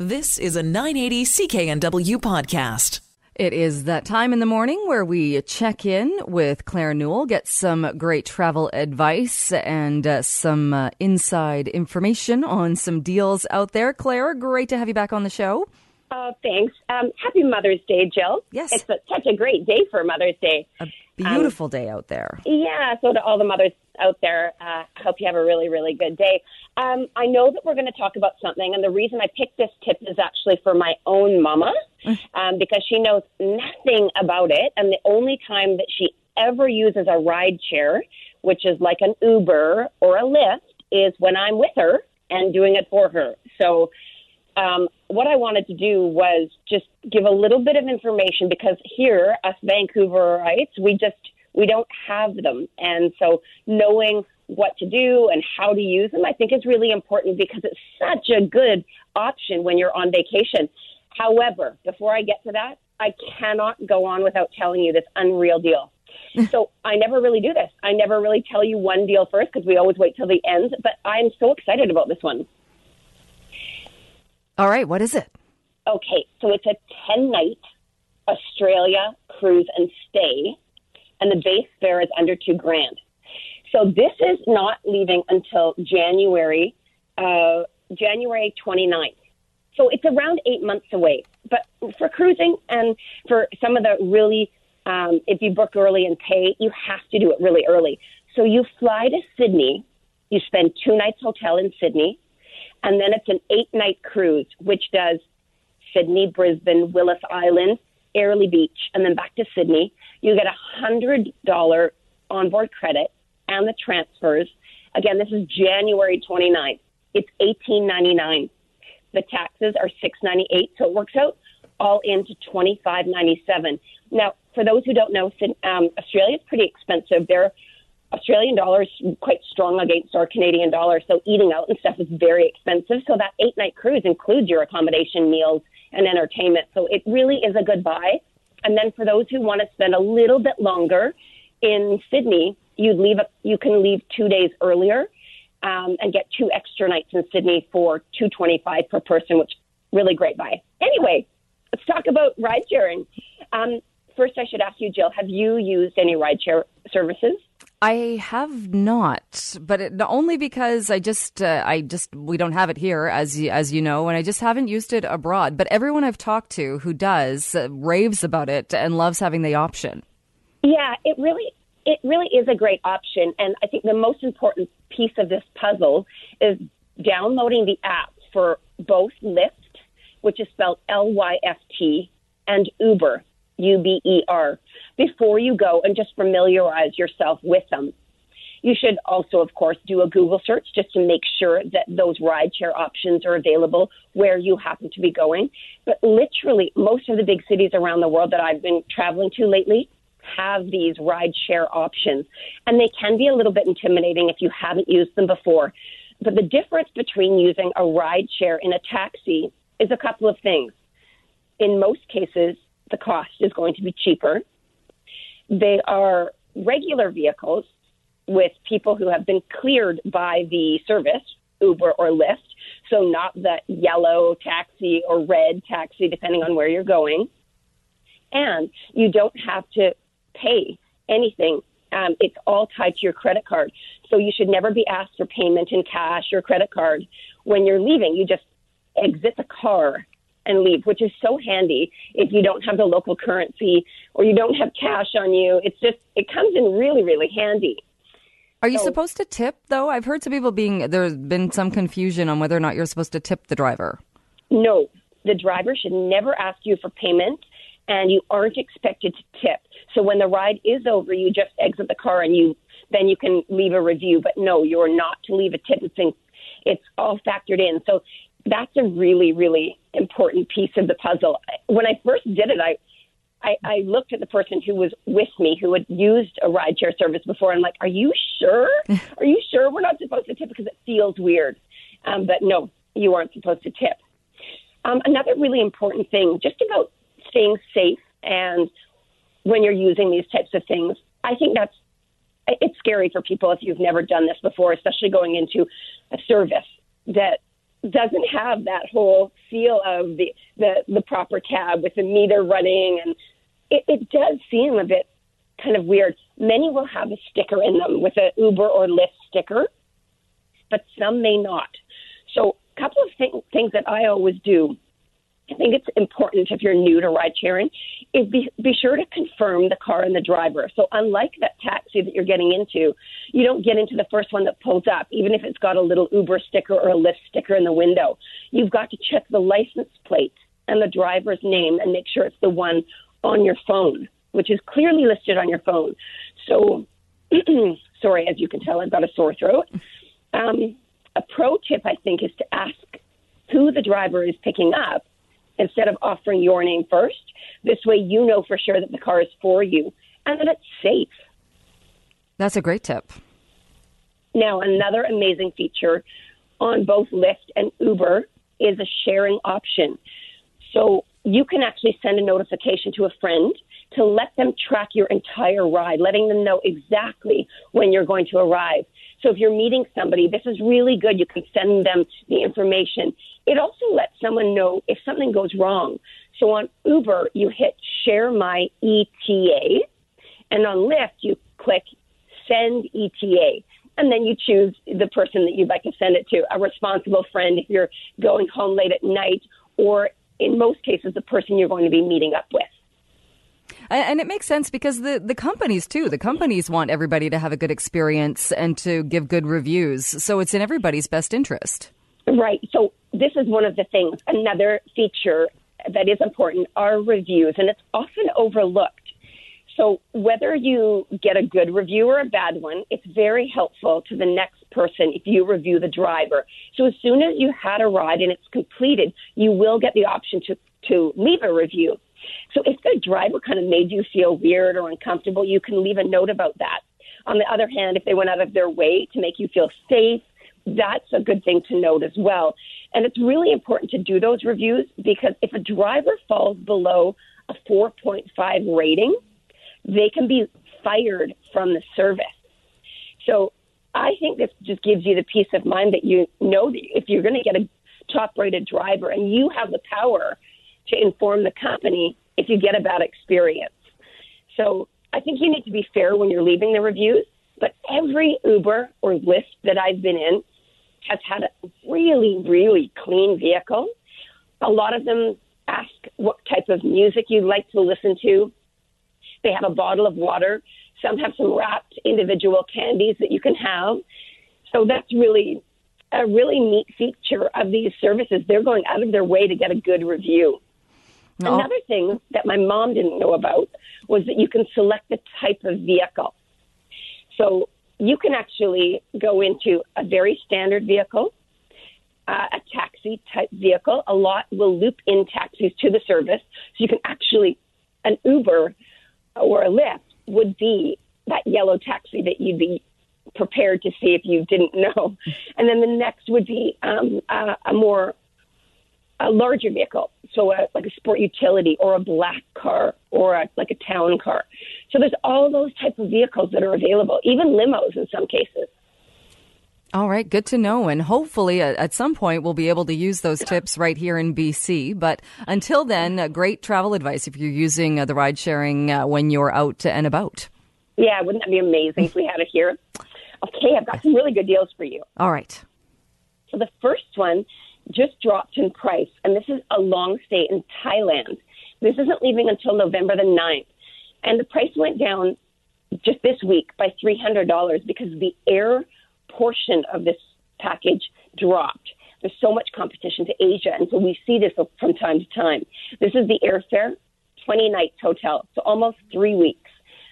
This is a 980 CKNW podcast. It is that time in the morning where we check in with Claire Newell, get some great travel advice and uh, some uh, inside information on some deals out there. Claire, great to have you back on the show. Oh, thanks. Um, happy Mother's Day, Jill. Yes. It's a, such a great day for Mother's Day. A beautiful day out there. Yeah, so to all the mothers out there, uh, I hope you have a really, really good day. Um, I know that we're going to talk about something, and the reason I picked this tip is actually for my own mama, um, because she knows nothing about it, and the only time that she ever uses a ride share, which is like an Uber or a Lyft, is when I'm with her and doing it for her. So um, what I wanted to do was just give a little bit of information because here, us Vancouverites, we just we don't have them, and so knowing what to do and how to use them, I think is really important because it's such a good option when you're on vacation. However, before I get to that, I cannot go on without telling you this unreal deal. so I never really do this. I never really tell you one deal first because we always wait till the end. But I'm so excited about this one. All right, what is it? Okay, so it's a 10 night Australia cruise and stay, and the base fare is under two grand. So this is not leaving until January, uh, January 29th. So it's around eight months away. But for cruising and for some of the really, um, if you book early and pay, you have to do it really early. So you fly to Sydney, you spend two nights hotel in Sydney, and then it's an eight night cruise, which does Sydney, Brisbane, Willis Island, Airlie Beach, and then back to Sydney. You get a hundred dollar onboard credit and the transfers. Again, this is January 29th. It's eighteen ninety nine. The taxes are six ninety eight, so it works out all into twenty five ninety seven. Now, for those who don't know, um, Australia is pretty expensive. Their Australian dollar is quite strong against our Canadian dollar, so eating out and stuff is very expensive. So that eight night cruise includes your accommodation, meals, and entertainment. So it really is a good buy. And then for those who want to spend a little bit longer in Sydney, you leave a, you can leave two days earlier um, and get two extra nights in Sydney for two twenty five per person, which really great buy. Anyway, let's talk about ride sharing. Um, first, I should ask you, Jill, have you used any ride share services? I have not, but it, only because I just, uh, I just, we don't have it here, as you, as you know, and I just haven't used it abroad. But everyone I've talked to who does uh, raves about it and loves having the option. Yeah, it really, it really is a great option, and I think the most important piece of this puzzle is downloading the app for both Lyft, which is spelled L Y F T, and Uber, U B E R, before you go and just familiarize yourself with them. You should also, of course, do a Google search just to make sure that those rideshare options are available where you happen to be going. But literally, most of the big cities around the world that I've been traveling to lately have these rideshare options. And they can be a little bit intimidating if you haven't used them before. But the difference between using a rideshare in a taxi is a couple of things. In most cases, the cost is going to be cheaper. They are regular vehicles with people who have been cleared by the service, Uber or Lyft. So, not the yellow taxi or red taxi, depending on where you're going. And you don't have to pay anything. Um, it's all tied to your credit card. So, you should never be asked for payment in cash or credit card when you're leaving. You just exit the car and leave, which is so handy if you don't have the local currency or you don't have cash on you. It's just, it comes in really, really handy. Are you so, supposed to tip, though? I've heard some people being, there's been some confusion on whether or not you're supposed to tip the driver. No, the driver should never ask you for payment and you aren't expected to tip. So when the ride is over, you just exit the car and you then you can leave a review. But no, you're not to leave a tip. It's, it's all factored in. So that's a really, really important piece of the puzzle. When I first did it, I, I, I looked at the person who was with me who had used a rideshare service before. And I'm like, are you sure? Are you sure we're not supposed to tip because it feels weird? Um, but no, you aren't supposed to tip. Um, another really important thing, just about staying safe and when you're using these types of things, I think that's it's scary for people if you've never done this before, especially going into a service that doesn't have that whole feel of the the, the proper cab with the meter running, and it, it does seem a bit kind of weird. Many will have a sticker in them with a Uber or Lyft sticker, but some may not. So, a couple of th- things that I always do I think it's important if you're new to ride sharing is be, be sure to confirm the car and the driver. So unlike that taxi that you're getting into, you don't get into the first one that pulls up, even if it's got a little Uber sticker or a Lyft sticker in the window. You've got to check the license plate and the driver's name and make sure it's the one on your phone, which is clearly listed on your phone. So, sorry, as you can tell, I've got a sore throat. Um, a pro tip, I think, is to ask who the driver is picking up instead of offering your name first. This way, you know for sure that the car is for you and that it's safe. That's a great tip. Now, another amazing feature on both Lyft and Uber is a sharing option. So you can actually send a notification to a friend to let them track your entire ride, letting them know exactly when you're going to arrive. So if you're meeting somebody, this is really good. You can send them the information. It also lets someone know if something goes wrong. So on Uber, you hit share my ETA, and on Lyft, you click send ETA. And then you choose the person that you'd like to send it to, a responsible friend if you're going home late at night, or in most cases, the person you're going to be meeting up with. And it makes sense because the, the companies, too, the companies want everybody to have a good experience and to give good reviews. So it's in everybody's best interest. Right. So this is one of the things. Another feature that is important are reviews, and it's often overlooked. So whether you get a good review or a bad one, it's very helpful to the next person if you review the driver. So as soon as you had a ride and it's completed, you will get the option to, to leave a review. So if the driver kind of made you feel weird or uncomfortable, you can leave a note about that. On the other hand, if they went out of their way to make you feel safe, that's a good thing to note as well. And it's really important to do those reviews because if a driver falls below a 4.5 rating, they can be fired from the service. So I think this just gives you the peace of mind that you know that if you're going to get a top rated driver and you have the power to inform the company if you get a bad experience. So I think you need to be fair when you're leaving the reviews. But every Uber or Lyft that I've been in has had a really, really clean vehicle. A lot of them ask what type of music you'd like to listen to. They have a bottle of water. Some have some wrapped individual candies that you can have. So that's really a really neat feature of these services. They're going out of their way to get a good review. No. Another thing that my mom didn't know about was that you can select the type of vehicle. So you can actually go into a very standard vehicle, uh, a taxi type vehicle. A lot will loop in taxis to the service. So you can actually, an Uber or a Lyft would be that yellow taxi that you'd be prepared to see if you didn't know. And then the next would be um, a, a more a larger vehicle, so a, like a sport utility or a black car or a, like a town car. So there's all those type of vehicles that are available, even limos in some cases. All right, good to know. And hopefully at some point we'll be able to use those tips right here in BC. But until then, uh, great travel advice if you're using uh, the ride sharing uh, when you're out and about. Yeah, wouldn't that be amazing if we had it here? Okay, I've got some really good deals for you. All right. So the first one just dropped in price, and this is a long stay in Thailand. This isn't leaving until November the 9th. And the price went down just this week by $300 because the air portion of this package dropped. There's so much competition to Asia, and so we see this from time to time. This is the airfare, 20 nights hotel, so almost three weeks.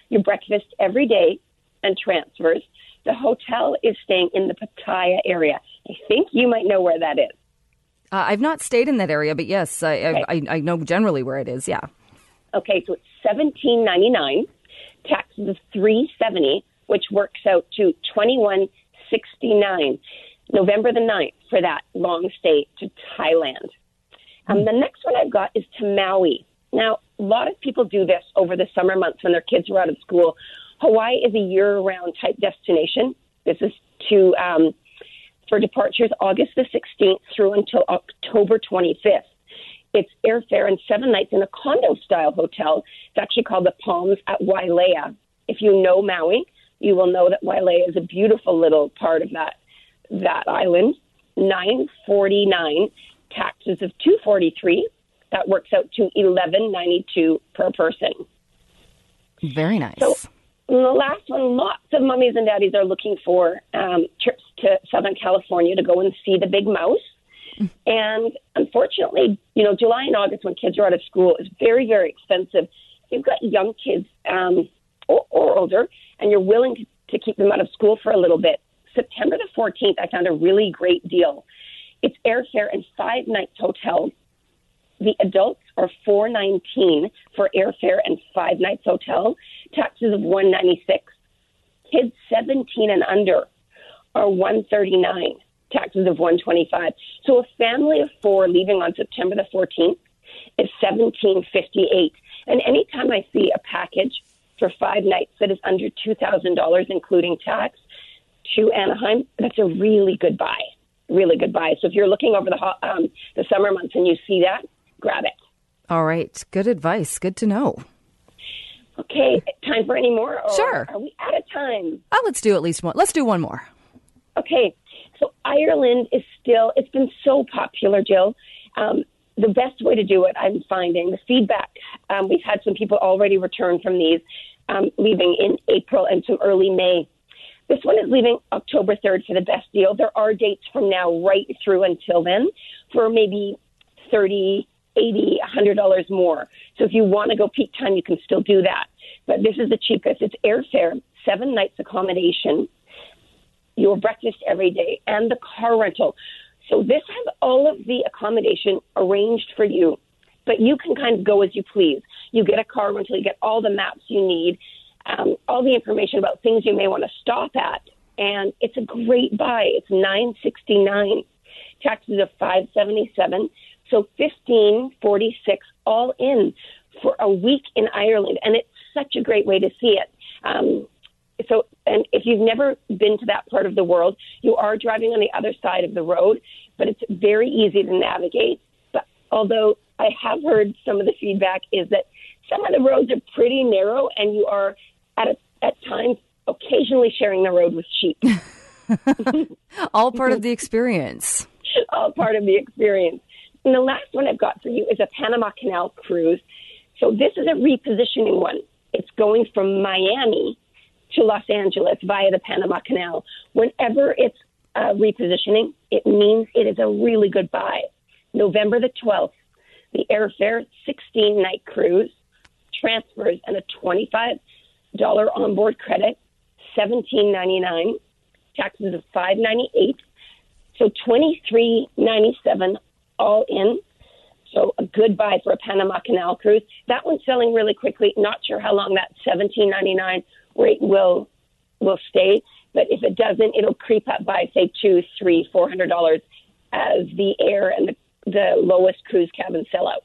Your breakfast every day and transfers. The hotel is staying in the Pattaya area. I think you might know where that is. Uh, I've not stayed in that area, but yes, I, okay. I, I, know generally where it is. Yeah. Okay, so it's seventeen ninety nine, taxes of three seventy, which works out to twenty one sixty nine. November the 9th for that long stay to Thailand. Um, the next one I've got is to Maui. Now, a lot of people do this over the summer months when their kids are out of school. Hawaii is a year round type destination. This is to um, for departures August the 16th through until October 25th. It's airfare and seven nights in a condo style hotel. It's actually called the Palms at Wailea. If you know Maui, you will know that Wailea is a beautiful little part of that that island. 949 taxes of 243 that works out to 1192 per person very nice so the last one lots of mummies and daddies are looking for um, trips to southern california to go and see the big mouse. And unfortunately you know july and august when kids are out of school is very very expensive. If you've got young kids um, or, or older and you're willing to, to keep them out of school for a little bit september the 14th i found a really great deal. It's airfare and five nights hotel. The adults are four nineteen for airfare and five nights hotel. Taxes of one ninety six. Kids seventeen and under are one thirty nine. Taxes of one twenty five. So a family of four leaving on September the fourteenth is seventeen fifty eight. And anytime I see a package for five nights that is under two thousand dollars, including tax, to Anaheim, that's a really good buy really good buy. So if you're looking over the um, the summer months and you see that, grab it. All right, good advice. Good to know. Okay, time for any more? sure. Are we out of time? Oh, let's do at least one. Let's do one more. Okay, so Ireland is still, it's been so popular, Jill. Um, the best way to do it, I'm finding, the feedback, um, we've had some people already return from these, um, leaving in April and some early May. This one is leaving October 3rd for the best deal. There are dates from now right through until then for maybe 30 80 a $100 more. So if you want to go peak time, you can still do that. But this is the cheapest. It's airfare, seven nights accommodation, your breakfast every day, and the car rental. So this has all of the accommodation arranged for you, but you can kind of go as you please. You get a car rental, you get all the maps you need, um, all the information about things you may want to stop at. And it's a great buy. It's nine sixty nine, taxes of five seventy seven, so fifteen forty six all in for a week in Ireland, and it's such a great way to see it. Um, so, and if you've never been to that part of the world, you are driving on the other side of the road, but it's very easy to navigate. But although I have heard some of the feedback is that some of the roads are pretty narrow, and you are at a, at times occasionally sharing the road with sheep. All part of the experience. All part of the experience. And the last one I've got for you is a Panama Canal cruise. So this is a repositioning one. It's going from Miami to Los Angeles via the Panama Canal. Whenever it's uh, repositioning, it means it is a really good buy. November the 12th, the airfare, 16 night cruise, transfers, and a 25 dollar onboard credit, seventeen ninety nine, taxes of five ninety eight, so twenty three ninety seven all in. So a good buy for a Panama Canal cruise. That one's selling really quickly. Not sure how long that seventeen ninety nine rate will will stay, but if it doesn't, it'll creep up by say two, three, four hundred dollars as the air and the, the lowest cruise cabins sell out.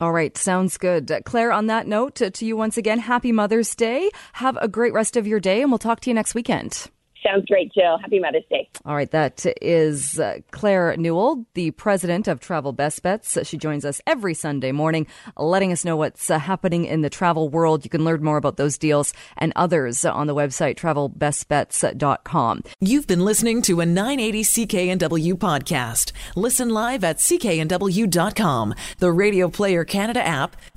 All right, sounds good. Uh, Claire, on that note, uh, to you once again, happy Mother's Day. Have a great rest of your day, and we'll talk to you next weekend. Sounds great, Jill. Happy Mother's Day. All right, that is uh, Claire Newell, the president of Travel Best Bets. She joins us every Sunday morning, letting us know what's uh, happening in the travel world. You can learn more about those deals and others on the website travelbestbets.com. You've been listening to a 980 CKNW podcast. Listen live at cknw.com, the Radio Player Canada app